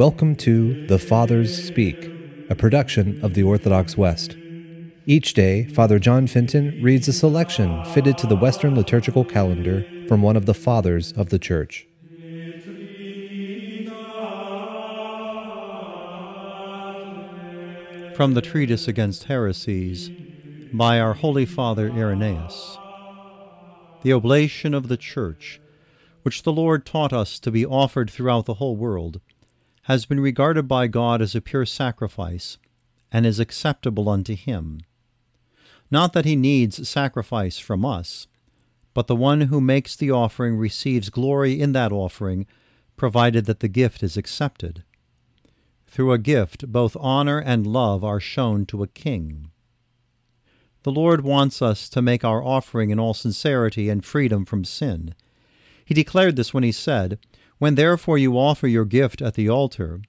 Welcome to The Fathers Speak, a production of the Orthodox West. Each day, Father John Fenton reads a selection fitted to the Western liturgical calendar from one of the Fathers of the Church. From the Treatise Against Heresies by our Holy Father Irenaeus. The oblation of the Church, which the Lord taught us to be offered throughout the whole world, has been regarded by God as a pure sacrifice, and is acceptable unto Him. Not that He needs sacrifice from us, but the one who makes the offering receives glory in that offering, provided that the gift is accepted. Through a gift, both honor and love are shown to a king. The Lord wants us to make our offering in all sincerity and freedom from sin. He declared this when he said, when therefore you offer your gift at the altar,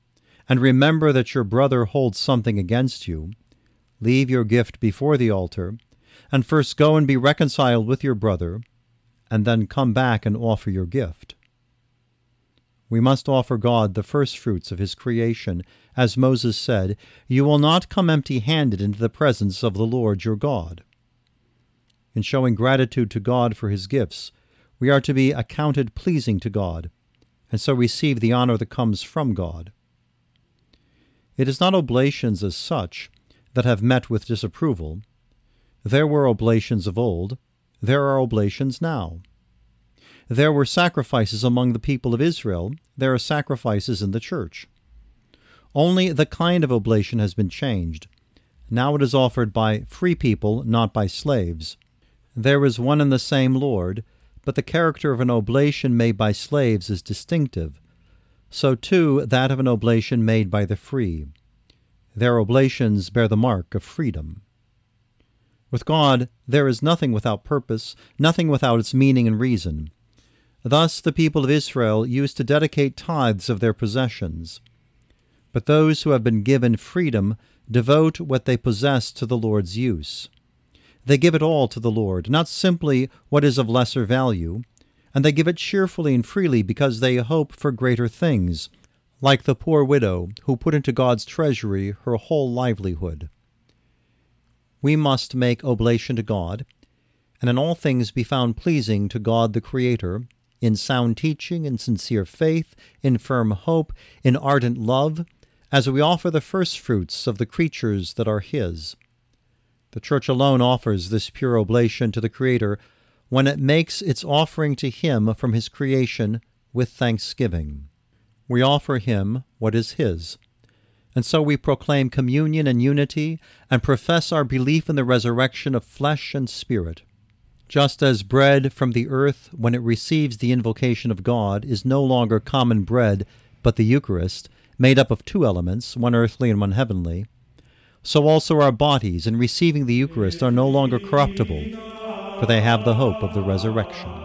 and remember that your brother holds something against you, leave your gift before the altar, and first go and be reconciled with your brother, and then come back and offer your gift. We must offer God the first fruits of his creation, as Moses said, You will not come empty handed into the presence of the Lord your God. In showing gratitude to God for his gifts, we are to be accounted pleasing to God and so receive the honor that comes from God. It is not oblations as such that have met with disapproval. There were oblations of old, there are oblations now. There were sacrifices among the people of Israel, there are sacrifices in the church. Only the kind of oblation has been changed. Now it is offered by free people, not by slaves. There is one and the same Lord, but the character of an oblation made by slaves is distinctive. So, too, that of an oblation made by the free. Their oblations bear the mark of freedom. With God, there is nothing without purpose, nothing without its meaning and reason. Thus, the people of Israel used to dedicate tithes of their possessions. But those who have been given freedom devote what they possess to the Lord's use. They give it all to the Lord, not simply what is of lesser value, and they give it cheerfully and freely because they hope for greater things, like the poor widow who put into God's treasury her whole livelihood. We must make oblation to God, and in all things be found pleasing to God the Creator, in sound teaching, in sincere faith, in firm hope, in ardent love, as we offer the first fruits of the creatures that are His. The Church alone offers this pure oblation to the Creator when it makes its offering to Him from His creation with thanksgiving. We offer Him what is His. And so we proclaim communion and unity and profess our belief in the resurrection of flesh and spirit. Just as bread from the earth, when it receives the invocation of God, is no longer common bread, but the Eucharist, made up of two elements, one earthly and one heavenly, so also our bodies in receiving the Eucharist are no longer corruptible, for they have the hope of the resurrection.